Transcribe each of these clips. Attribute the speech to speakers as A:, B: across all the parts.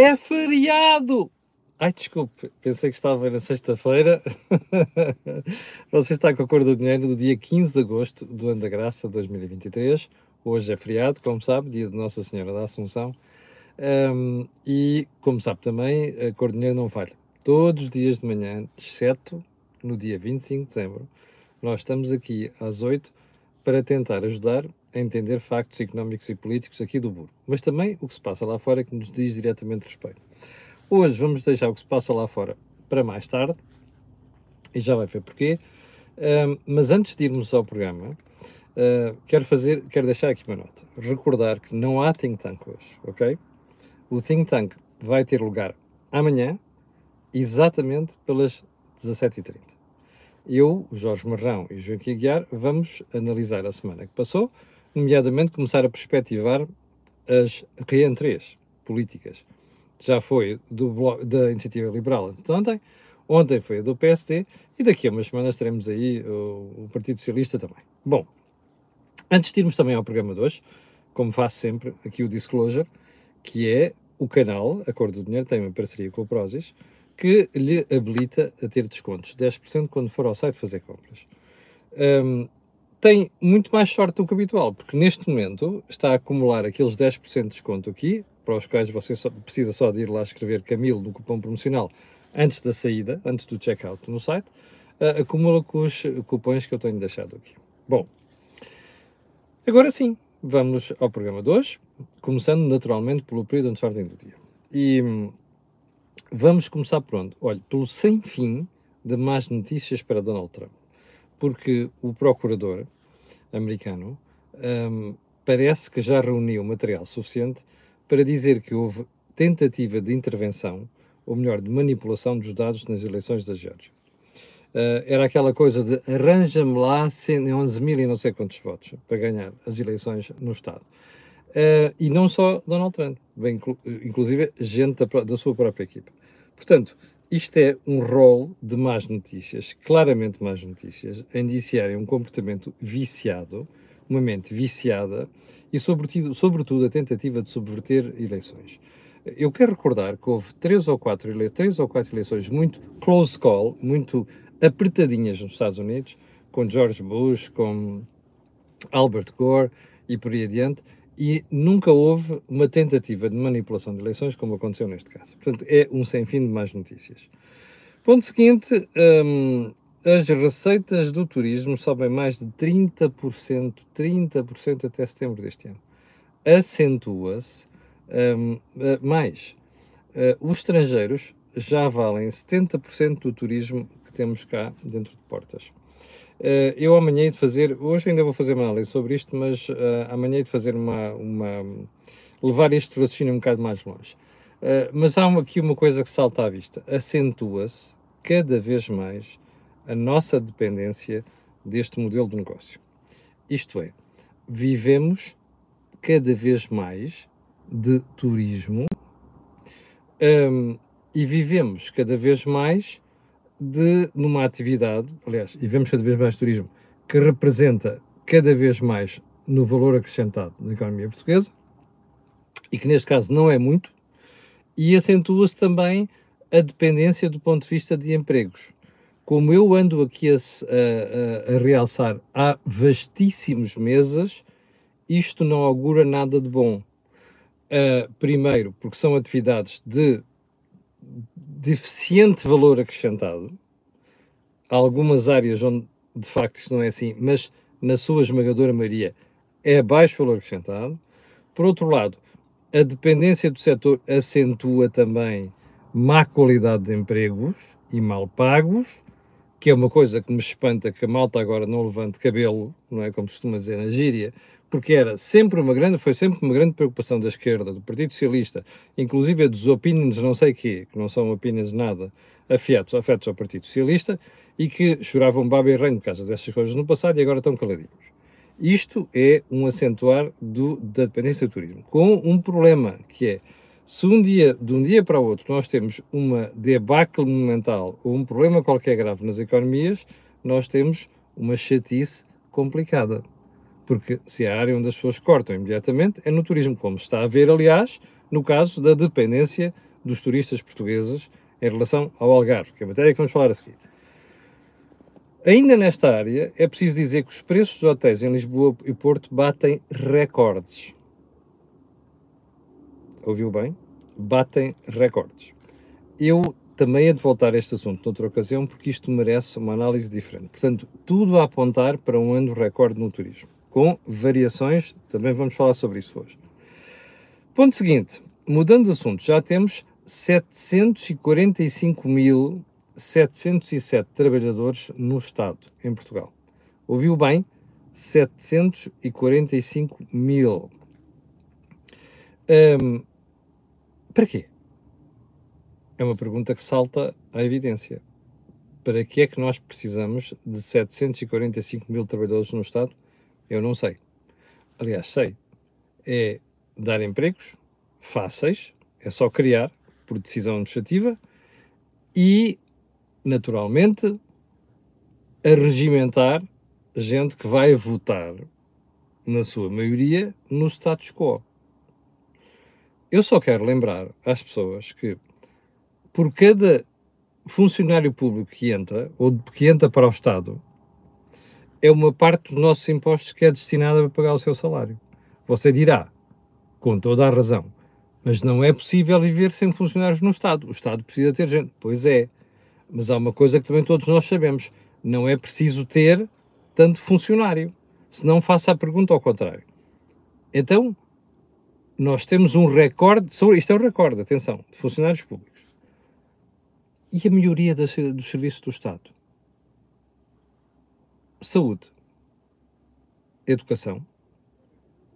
A: É feriado! Ai, desculpe, pensei que estava na sexta-feira. Você está com a cor do dinheiro do dia 15 de agosto do ano da graça 2023. Hoje é feriado, como sabe, dia de Nossa Senhora da Assunção. Um, e, como sabe também, a cor do dinheiro não falha. Todos os dias de manhã, exceto no dia 25 de dezembro, nós estamos aqui às 8 para tentar ajudar a entender factos económicos e políticos aqui do Burgo, mas também o que se passa lá fora que nos diz diretamente respeito. Hoje vamos deixar o que se passa lá fora para mais tarde, e já vai ver porquê, uh, mas antes de irmos ao programa, uh, quero fazer, quero deixar aqui uma nota. Recordar que não há think tank hoje, ok? O think tank vai ter lugar amanhã, exatamente pelas 17h30. Eu, Jorge Marrão e Joaquim Aguiar vamos analisar a semana que passou, nomeadamente começar a perspectivar as reentrées políticas. Já foi do, da Iniciativa Liberal ontem, ontem foi a do PSD e daqui a umas semanas teremos aí o, o Partido Socialista também. Bom, antes de irmos também ao programa de hoje, como faço sempre, aqui o Disclosure, que é o canal, a Cor do Dinheiro, tem uma parceria com o Prozis, que lhe habilita a ter descontos, 10% quando for ao site fazer compras. Um, tem muito mais sorte do que habitual, porque neste momento está a acumular aqueles 10% de desconto aqui, para os quais você só, precisa só de ir lá escrever Camilo no cupom promocional antes da saída, antes do checkout no site, uh, acumula com os cupons que eu tenho deixado aqui. Bom, agora sim, vamos ao programa de hoje, começando naturalmente pelo período de ordem do dia. E hum, vamos começar por onde? Olha, pelo sem fim de más notícias para Donald Trump. Porque o procurador americano um, parece que já reuniu material suficiente para dizer que houve tentativa de intervenção, ou melhor, de manipulação dos dados nas eleições da Geórgia. Uh, era aquela coisa de arranja-me lá 11 mil e não sei quantos votos para ganhar as eleições no Estado. Uh, e não só Donald Trump, bem, inclusive gente da, da, sua própria equipa. Portanto, isto é um rol de más notícias, claramente más notícias, a indiciarem um comportamento viciado, uma mente viciada e, sobretudo, sobretudo a tentativa de subverter eleições. Eu quero recordar que houve três ou quatro, ele três ou quatro eleições muito close call, muito apertadinhas nos Estados Unidos, com George Bush, com Albert Gore e por aí adiante, e nunca houve uma tentativa de manipulação de eleições como aconteceu neste caso. Portanto, é um sem fim de mais notícias. Ponto seguinte, hum, as receitas do turismo sobem mais de 30%, 30% até setembro deste ano. Acentua-se hum, eh, mais. Uh, os estrangeiros já valem 70% do turismo que temos cá dentro de portas. Uh, eu amanhã de fazer, hoje ainda vou fazer uma análise sobre isto, mas uh, amanhã de fazer uma, uma levar este raciocínio um bocado mais longe. Uh, mas há aqui uma coisa que salta à vista. Acentua-se cada vez mais a nossa dependência deste modelo de negócio. Isto é, vivemos cada vez mais de turismo um, e vivemos cada vez mais de, numa atividade, aliás, e vemos cada vez mais turismo, que representa cada vez mais no valor acrescentado na economia portuguesa, e que neste caso não é muito, e acentua-se também a dependência do ponto de vista de empregos. Como eu ando aqui a, a, a realçar há vastíssimos meses, isto não augura nada de bom. Uh, primeiro, porque são atividades de deficiente valor acrescentado. Há algumas áreas onde de facto isso não é assim, mas na sua esmagadora maioria é baixo valor acrescentado. Por outro lado, a dependência do setor acentua também má qualidade de empregos e mal pagos, que é uma coisa que me espanta que a malta agora não levante cabelo, não é como costuma dizer na gíria, porque era sempre uma grande, foi sempre uma grande preocupação da esquerda, do Partido Socialista, inclusive dos opinions não sei quê, que não são opinions nada, afetos, afetos ao Partido Socialista, e que choravam baba e reino por causa dessas coisas no passado e agora estão caladinhos. Isto é um acentuar do, da dependência do turismo, com um problema que é, se um dia, de um dia para o outro, nós temos uma debacle monumental ou um problema qualquer grave nas economias, nós temos uma chatice complicada porque se a área onde as pessoas cortam imediatamente é no turismo, como está a ver, aliás, no caso da dependência dos turistas portugueses em relação ao Algarve, que é a matéria que vamos falar a seguir. Ainda nesta área, é preciso dizer que os preços dos hotéis em Lisboa e Porto batem recordes. Ouviu bem? Batem recordes. Eu também hei de voltar a este assunto noutra ocasião, porque isto merece uma análise diferente. Portanto, tudo a apontar para um ano recorde no turismo, com variações, também vamos falar sobre isso hoje. Ponto seguinte, mudando de assunto, já temos 745.707 trabalhadores no Estado, em Portugal. Ouviu bem? 745 mil. Um, para quê? É uma pergunta que salta à evidência. Para que é que nós precisamos de 745 mil trabalhadores no Estado? Eu não sei. Aliás, sei. É dar empregos fáceis, é só criar por decisão administrativa e, naturalmente, a regimentar gente que vai votar, na sua maioria, no status quo. Eu só quero lembrar às pessoas que, por cada funcionário público que entra, ou que entra para o Estado, é uma parte dos nossos impostos que é destinada a pagar o seu salário. Você dirá, com toda a razão. Mas não é possível viver sem funcionários no Estado. O Estado precisa ter gente. Pois é. Mas há uma coisa que também todos nós sabemos: não é preciso ter tanto funcionário. Se não, faça a pergunta ao contrário. Então, nós temos um recorde, isto é um recorde, atenção, de funcionários públicos. E a melhoria dos serviços do Estado? Saúde, educação,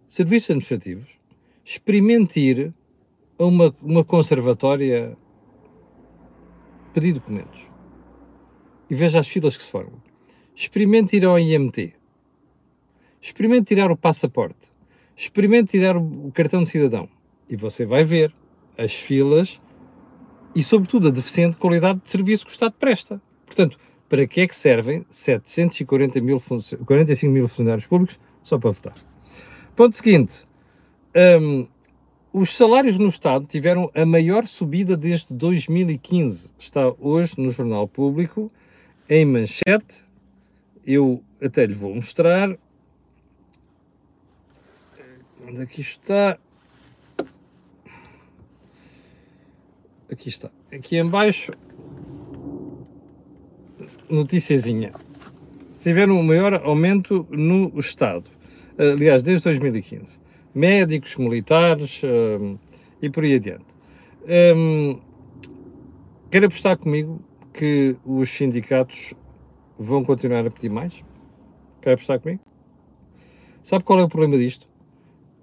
A: serviços administrativos, experimente ir a uma, uma conservatória pedir documentos e veja as filas que se formam. Experimente ir ao IMT. Experimente tirar o passaporte. Experimente tirar o cartão de cidadão. E você vai ver as filas e, sobretudo, a deficiente qualidade de serviço que o Estado presta. Portanto, para que é que servem 740 mil, 45 mil funcionários públicos só para votar? Ponto seguinte. Um, os salários no Estado tiveram a maior subida desde 2015. Está hoje no Jornal Público, em manchete. Eu até lhe vou mostrar. Onde aqui é está? Aqui está. Aqui embaixo, noticiazinha. Tiveram o maior aumento no Estado. Aliás, desde 2015 médicos, militares um, e por aí adiante. Um, quer apostar comigo que os sindicatos vão continuar a pedir mais? Quer apostar comigo? Sabe qual é o problema disto?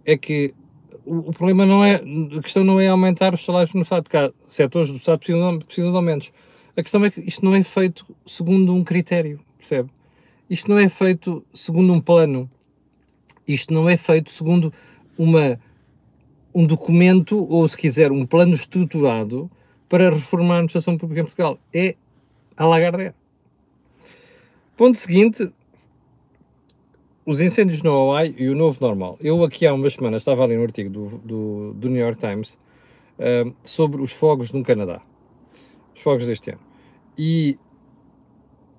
A: É que o, o, problema não é, a questão não é aumentar os salários no Estado, porque há setores do Estado que precisam, precisam de aumentos. A questão é que isto não é feito segundo um critério, percebe? Isto não é feito segundo um plano. Isto não é feito segundo uma, um documento, ou se quiser, um plano estruturado para reformar a administração pública em Portugal. É a Lagardère. Ponto seguinte, os incêndios no Hawaii e o novo normal. Eu aqui há umas semanas estava ali no artigo do, do, do New York Times uh, sobre os fogos no Canadá. Os fogos deste ano. E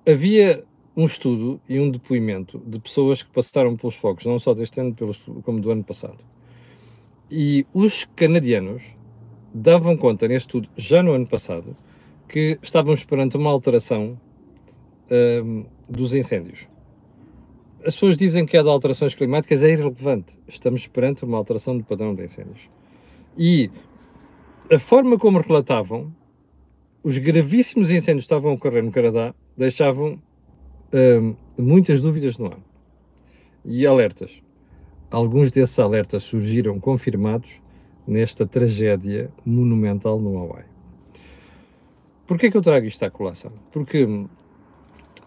A: havia um estudo e um depoimento de pessoas que passaram pelos fogos, não só deste ano, como do ano passado. E os canadianos davam conta neste estudo, já no ano passado, que estávamos perante uma alteração um, dos incêndios. As pessoas dizem que é de alterações climáticas, é irrelevante. Estamos perante uma alteração do padrão de incêndios. E a forma como relatavam, os gravíssimos incêndios que estavam a ocorrer no Canadá deixavam um, muitas dúvidas no ar. E alertas. Alguns desses alertas surgiram confirmados nesta tragédia monumental no Hawaii. Porquê que eu trago isto à colação? Porque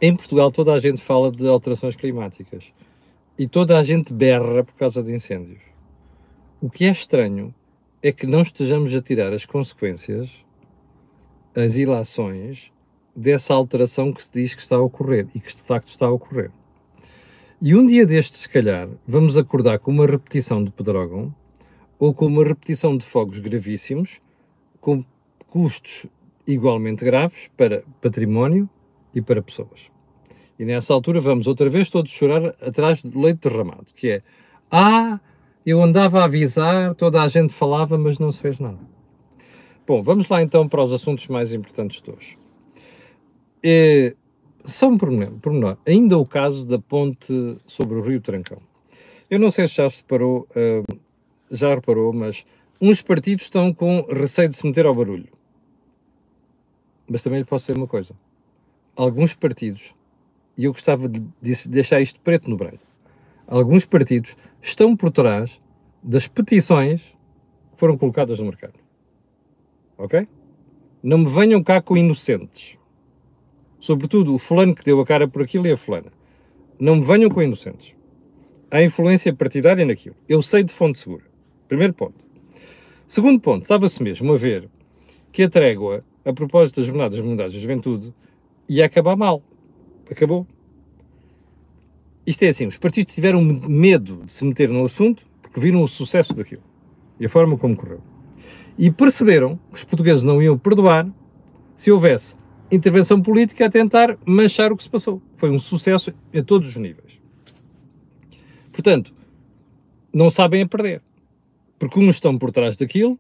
A: em Portugal toda a gente fala de alterações climáticas e toda a gente berra por causa de incêndios. O que é estranho é que não estejamos a tirar as consequências, as ilações dessa alteração que se diz que está a ocorrer e que de facto está a ocorrer. E um dia destes, se calhar, vamos acordar com uma repetição de Pedrógão ou com uma repetição de fogos gravíssimos, com custos igualmente graves para património e para pessoas. E nessa altura vamos outra vez todos chorar atrás do leite derramado, que é, ah, eu andava a avisar, toda a gente falava, mas não se fez nada. Bom, vamos lá então para os assuntos mais importantes de hoje. É, só um pormenor, ainda o caso da ponte sobre o Rio Trancão. Eu não sei se já reparou, uh, já reparou, mas uns partidos estão com receio de se meter ao barulho. Mas também lhe posso dizer uma coisa. Alguns partidos, e eu gostava de deixar isto preto no branco, alguns partidos estão por trás das petições que foram colocadas no mercado. Ok? Não me venham cá com inocentes. Sobretudo o fulano que deu a cara por aquilo e a fulana. Não me venham com inocentes. Há influência partidária naquilo. Eu sei de fonte segura. Primeiro ponto. Segundo ponto, estava-se mesmo a ver que a trégua, a propósito das Jornadas Mundiais da Juventude, ia acabar mal. Acabou. Isto é assim, os partidos tiveram medo de se meter no assunto porque viram o sucesso daquilo e a forma como correu. E perceberam que os portugueses não iam perdoar se houvesse intervenção política a tentar manchar o que se passou. Foi um sucesso a todos os níveis. Portanto, não sabem a perder porque uns estão por trás daquilo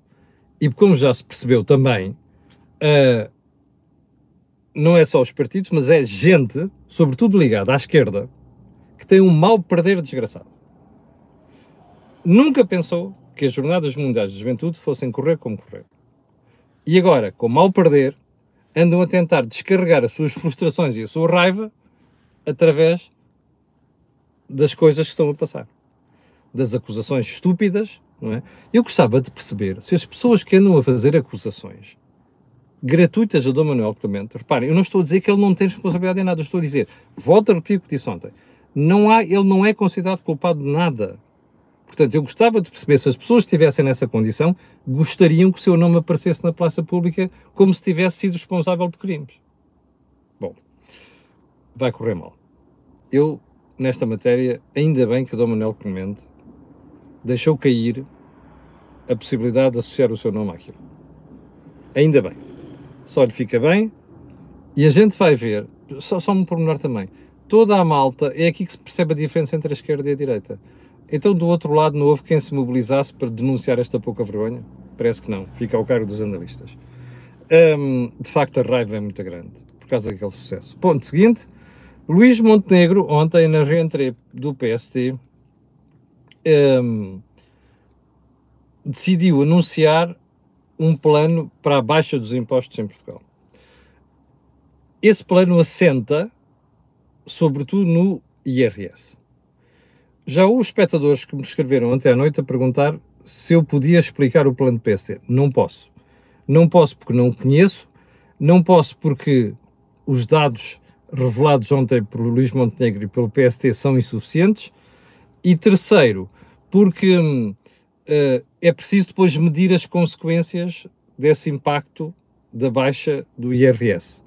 A: e como já se percebeu também, uh, não é só os partidos, mas é gente, sobretudo ligada à esquerda, que tem um mal perder desgraçado. Nunca pensou que as Jornadas Mundiais de Juventude fossem correr como correr. E agora, com mal perder, andam a tentar descarregar as suas frustrações e a sua raiva através das coisas que estão a passar. Das acusações estúpidas não é? Eu gostava de perceber se as pessoas que andam a fazer acusações gratuitas a Dom Manuel Clemente, reparem, eu não estou a dizer que ele não tem responsabilidade em nada, estou a dizer, volto a repetir o que disse ontem, não há, ele não é considerado culpado de nada. Portanto, eu gostava de perceber se as pessoas estivessem nessa condição gostariam que o seu nome aparecesse na praça pública como se tivesse sido responsável por crimes. Bom, vai correr mal. Eu, nesta matéria, ainda bem que Dom Manuel Clemente deixou cair a possibilidade de associar o seu nome àquilo. Ainda bem. Só lhe fica bem e a gente vai ver, só, só um pormenor também, toda a malta, é aqui que se percebe a diferença entre a esquerda e a direita. Então, do outro lado, não houve quem se mobilizasse para denunciar esta pouca vergonha? Parece que não, fica ao cargo dos analistas. De facto, a raiva é muito grande por causa daquele sucesso. Ponto seguinte: Luís Montenegro, ontem na reentrée do PST, decidiu anunciar um plano para a baixa dos impostos em Portugal. Esse plano assenta, sobretudo, no IRS. Já houve espectadores que me escreveram ontem à noite a perguntar se eu podia explicar o plano do PST. Não posso. Não posso porque não o conheço, não posso porque os dados revelados ontem por Luís Montenegro e pelo PST são insuficientes, e terceiro, porque uh, é preciso depois medir as consequências desse impacto da baixa do IRS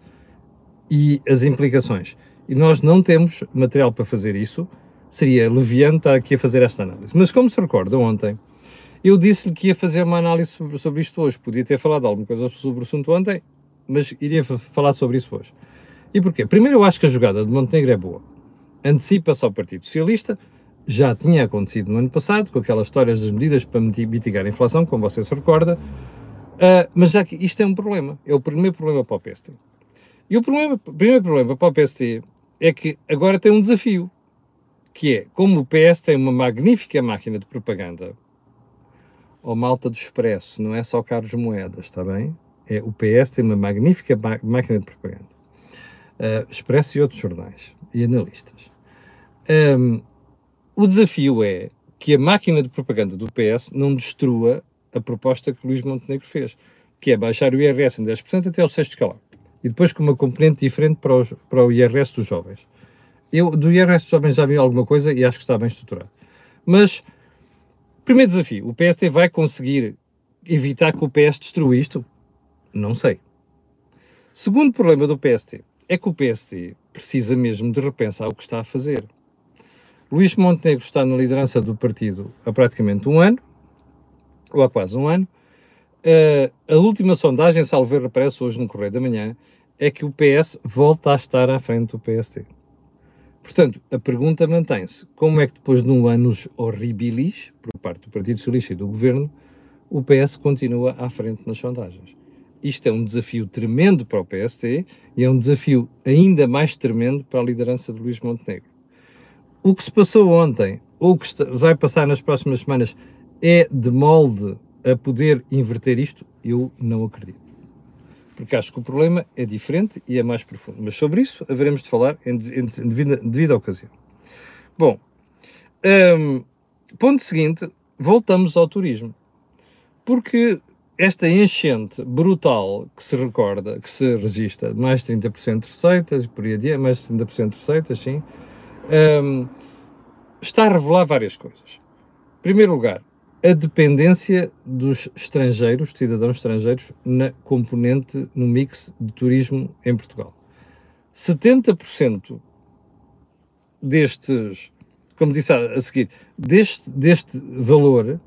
A: e as implicações. E nós não temos material para fazer isso, seria leviano estar aqui a fazer esta análise. Mas como se recorda, ontem eu disse-lhe que ia fazer uma análise sobre, sobre isto hoje. Podia ter falado alguma coisa sobre o assunto ontem, mas iria falar sobre isso hoje. E porquê? Primeiro, eu acho que a jogada de Montenegro é boa. Antecipa-se ao Partido Socialista, já tinha acontecido no ano passado, com aquelas histórias das medidas para mitigar a inflação, como você se recorda, uh, mas já que isto é um problema, é o primeiro problema para o PST. E o problema, primeiro problema para o PST é que agora tem um desafio, que é, como o PS tem uma magnífica máquina de propaganda, ou malta do Expresso, não é só Carlos Moedas, está bem? É, o PS tem uma magnífica máquina de propaganda. Uh, Expresso e outros jornais e analistas. Um, o desafio é que a máquina de propaganda do PS não destrua a proposta que Luís Montenegro fez, que é baixar o IRS em 10% até ao sexto escalão. E depois com uma componente diferente para, os, para o IRS dos jovens. Eu do IRS dos jovens já vi alguma coisa e acho que está bem estruturado. Mas, primeiro desafio, o PST vai conseguir evitar que o PS destrua isto? Não sei. Segundo problema do PST é que o PST precisa mesmo de repensar o que está a fazer. Luís Montenegro está na liderança do partido há praticamente um ano, ou há quase um ano, Uh, a última sondagem, salvo erro, aparece hoje no Correio da Manhã, é que o PS volta a estar à frente do PSD. Portanto, a pergunta mantém-se: como é que depois de um anos horribilis, por parte do Partido Socialista e do Governo, o PS continua à frente nas sondagens? Isto é um desafio tremendo para o PSD e é um desafio ainda mais tremendo para a liderança de Luís Montenegro. O que se passou ontem, ou o que vai passar nas próximas semanas, é de molde a poder inverter isto? Eu não acredito. Porque acho que o problema é diferente e é mais profundo. Mas sobre isso haveremos de falar em, em, em devida, devida ocasião. Bom, um, ponto seguinte, voltamos ao turismo. Porque esta enchente brutal que se recorda, que se registra, mais de 30% de receitas, por aí adiante, mais de 30% de receitas, sim, um, está a revelar várias coisas. Em primeiro lugar, a dependência dos estrangeiros, de cidadãos estrangeiros, na componente, no mix de turismo em Portugal. 70% destes, como disse a, seguir, deste, deste valor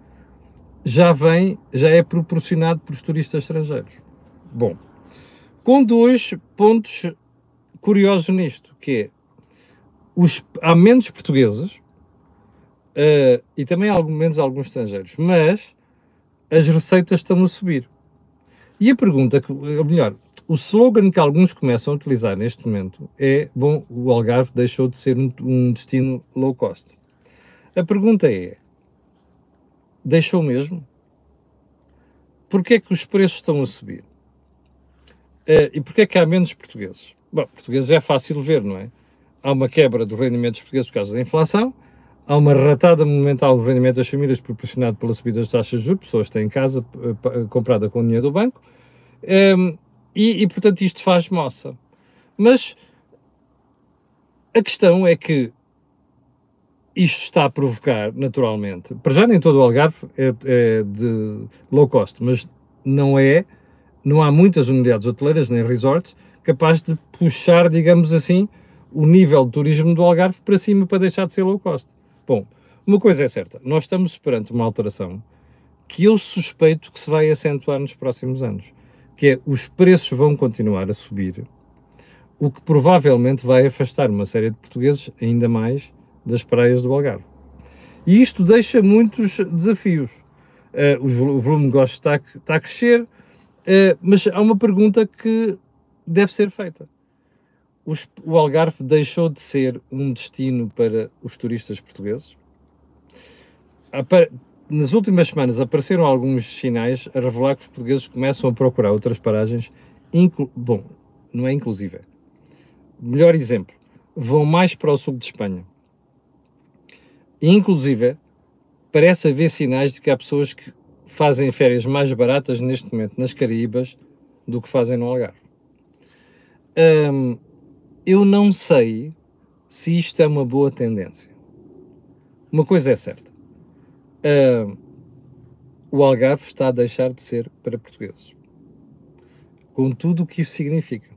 A: já vem, já é proporcionado por turistas estrangeiros. Bom, com dois pontos curiosos nisto, que é, os, há menos portugueses uh, e também menos alguns estrangeiros, mas as receitas estão a subir. E a pergunta, que, ou melhor, o slogan que alguns começam a utilizar neste momento é: bom, o Algarve deixou de ser um, um destino low cost. A pergunta é: Deixou mesmo? Porquê é que os preços estão a subir? Uh, e porquê é que há menos portugueses? Bom, portugueses é fácil ver, não é? Há uma quebra dos rendimentos portugueses por causa da inflação, há uma ratada monumental no rendimento das famílias proporcionado pela subida das taxas de juros, pessoas têm casa uh, comprada com dinheiro do banco, um, ehm, e, e, portanto isto faz moça. Mas a questão é que isto está a provocar, naturalmente, para já nem todo o Algarve é, é, de low cost, mas não é, não há muitas unidades hoteleiras nem resorts capazes de puxar, digamos assim, o nível de turismo do Algarve para cima para deixar de ser low cost. Bom, uma coisa é certa, nós estamos perante uma alteração que eu suspeito que se vai acentuar nos próximos anos, que é os preços vão continuar a subir, o que provavelmente vai afastar uma série de portugueses ainda mais das praias do Algarve. E isto deixa muitos desafios. Uh, o volume de negócio está, está a crescer, uh, mas há uma pergunta que deve ser feita. Os, o Algarve deixou de ser um destino para os turistas portugueses? Nas últimas semanas apareceram alguns sinais a revelar que os portugueses começam a procurar outras paragens. Bom, não é inclusive. Melhor exemplo, vão mais para o sul de Espanha. Inclusive, parece haver sinais de que há pessoas que fazem férias mais baratas neste momento nas Caraíbas do que fazem no Algarve. Hum, eu não sei se isto é uma boa tendência. Uma coisa é certa. Hum, o Algarve está a deixar de ser para portugueses. Com tudo o que isso significa.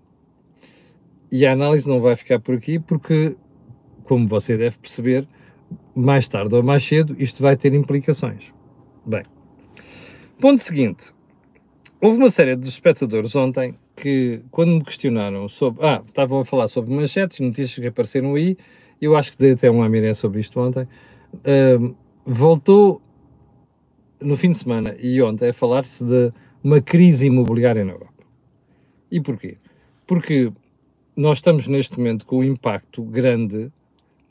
A: E a análise não vai ficar por aqui porque, como você deve perceber, mais tarde ou mais cedo, isto vai ter implicações. Bem, ponto seguinte. Houve uma série de espectadores ontem que, quando me questionaram sobre. Ah, estavam a falar sobre manchetes, notícias que apareceram aí, eu acho que dei até uma miré sobre isto ontem. Uh, voltou no fim de semana e ontem a falar-se de uma crise imobiliária na Europa. E porquê? Porque nós estamos neste momento com o impacto grande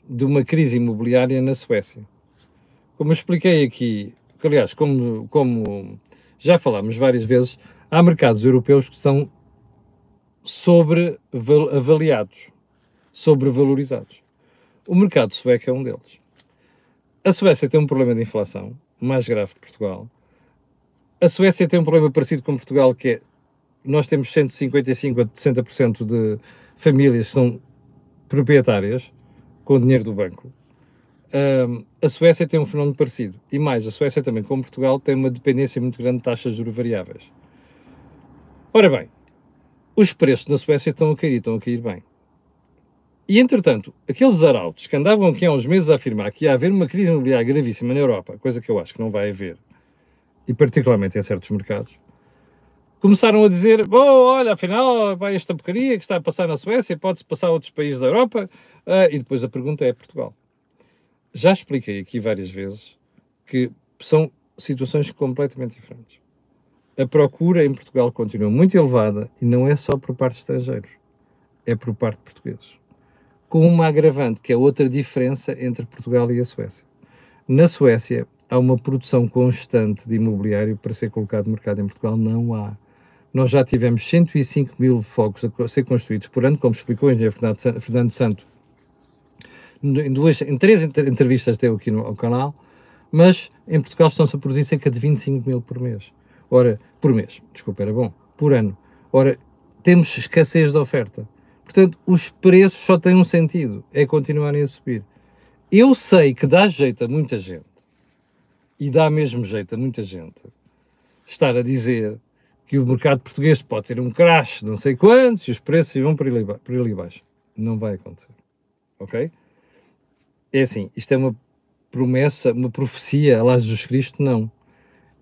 A: de uma crise imobiliária na Suécia. Como expliquei aqui, aliás, como, como já falámos várias vezes, há mercados europeus que estão sobreavaliados, sobrevalorizados. O mercado sueco é um deles. A Suécia tem um problema de inflação mais grave que Portugal. A Suécia tem um problema parecido com Portugal, que é nós temos 155 a 60% de famílias que são proprietárias com o dinheiro do banco. Um, a Suécia tem um fenómeno parecido. E mais, a Suécia também, como Portugal, tem uma dependência muito grande de taxas de juros variáveis. Ora bem, os preços na Suécia estão a cair, estão a cair bem. E, entretanto, aqueles arautos que andavam aqui há uns meses a afirmar que ia haver uma crise imobiliária gravíssima na Europa, coisa que eu acho que não vai haver, e particularmente em certos mercados, começaram a dizer: bom, olha, afinal, vai esta porcaria que está a passar na Suécia, pode-se passar a outros países da Europa. Uh, e depois a pergunta é Portugal. Já expliquei aqui várias vezes que são situações completamente diferentes. A procura em Portugal continua muito elevada e não é só por parte de estrangeiros, é por parte de portugueses. Com uma agravante, que é outra diferença entre Portugal e a Suécia. Na Suécia, há uma produção constante de imobiliário para ser colocado no mercado. Em Portugal, não há. Nós já tivemos 105 mil fogos a ser construídos por ano, como explicou o engenheiro Fernando Santo em, duas, em três entrevistas teve aqui no canal, mas em Portugal estão-se a produzir cerca de 25 mil por mês. Ora, por mês, desculpa, era bom, por ano. Ora, temos escassez de oferta. Portanto, os preços só têm um sentido, é continuarem a subir. Eu sei que dá jeito a muita gente, e dá mesmo jeito a muita gente, estar a dizer que o mercado português pode ter um crash de não sei quantos e os preços vão por ali, ali baixo. Não vai acontecer. Ok? É assim, isto é uma promessa, uma profecia, lá Jesus Cristo, não.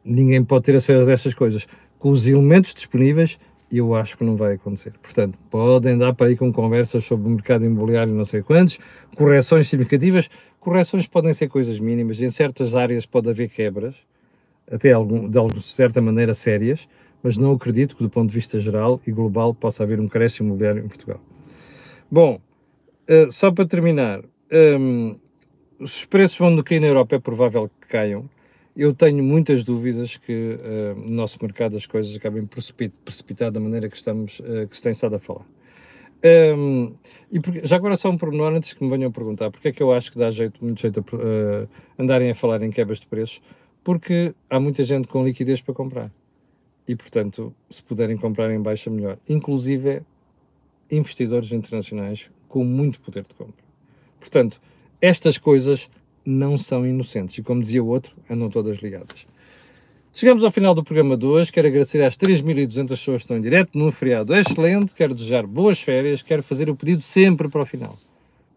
A: Ninguém pode ter acesso a estas coisas. Com os elementos disponíveis, eu acho que não vai acontecer. Portanto, podem dar para aí com conversas sobre o mercado imobiliário, não sei quantos, correções significativas. Correções podem ser coisas mínimas, em certas áreas pode haver quebras, até algum, de alguma certa maneira sérias, mas não acredito que, do ponto de vista geral e global, possa haver um crescimento imobiliário em Portugal. Bom, uh, só para terminar, um, os preços vão cair na Europa, é provável que caiam. Eu tenho muitas dúvidas que uh, no nosso mercado as coisas acabem precipitar da maneira que, estamos, uh, que se tem estado a falar. Um, e porque, já agora só um pormenor antes que me venham perguntar porque é que eu acho que dá jeito, muito jeito a uh, andarem a falar em quebras de preços, porque há muita gente com liquidez para comprar. E, portanto, se puderem comprar em baixa, melhor. Inclusive, investidores internacionais com muito poder de compra. Portanto, estas coisas não são inocentes e, como dizia o outro, andam todas ligadas. Chegamos ao final do programa de hoje. Quero agradecer às 3.200 pessoas que estão em direto num feriado excelente. Quero desejar boas férias. Quero fazer o pedido sempre para o final.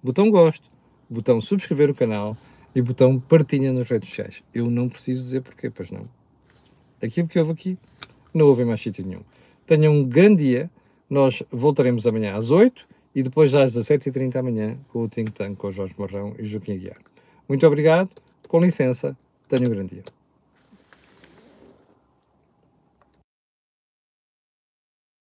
A: Botão gosto, botão subscrever o canal e botão partilha nas redes sociais. Eu não preciso dizer porquê, pois não. Aquilo que houve aqui, não houve em mais sítio nenhum. Tenham um grande dia. Nós voltaremos amanhã às 8 e depois às 17h30 amanhã com o Think Tank com o Jorge Marrão e Joaquim Aguiar. Muito obrigado, com licença, tenham um grande dia.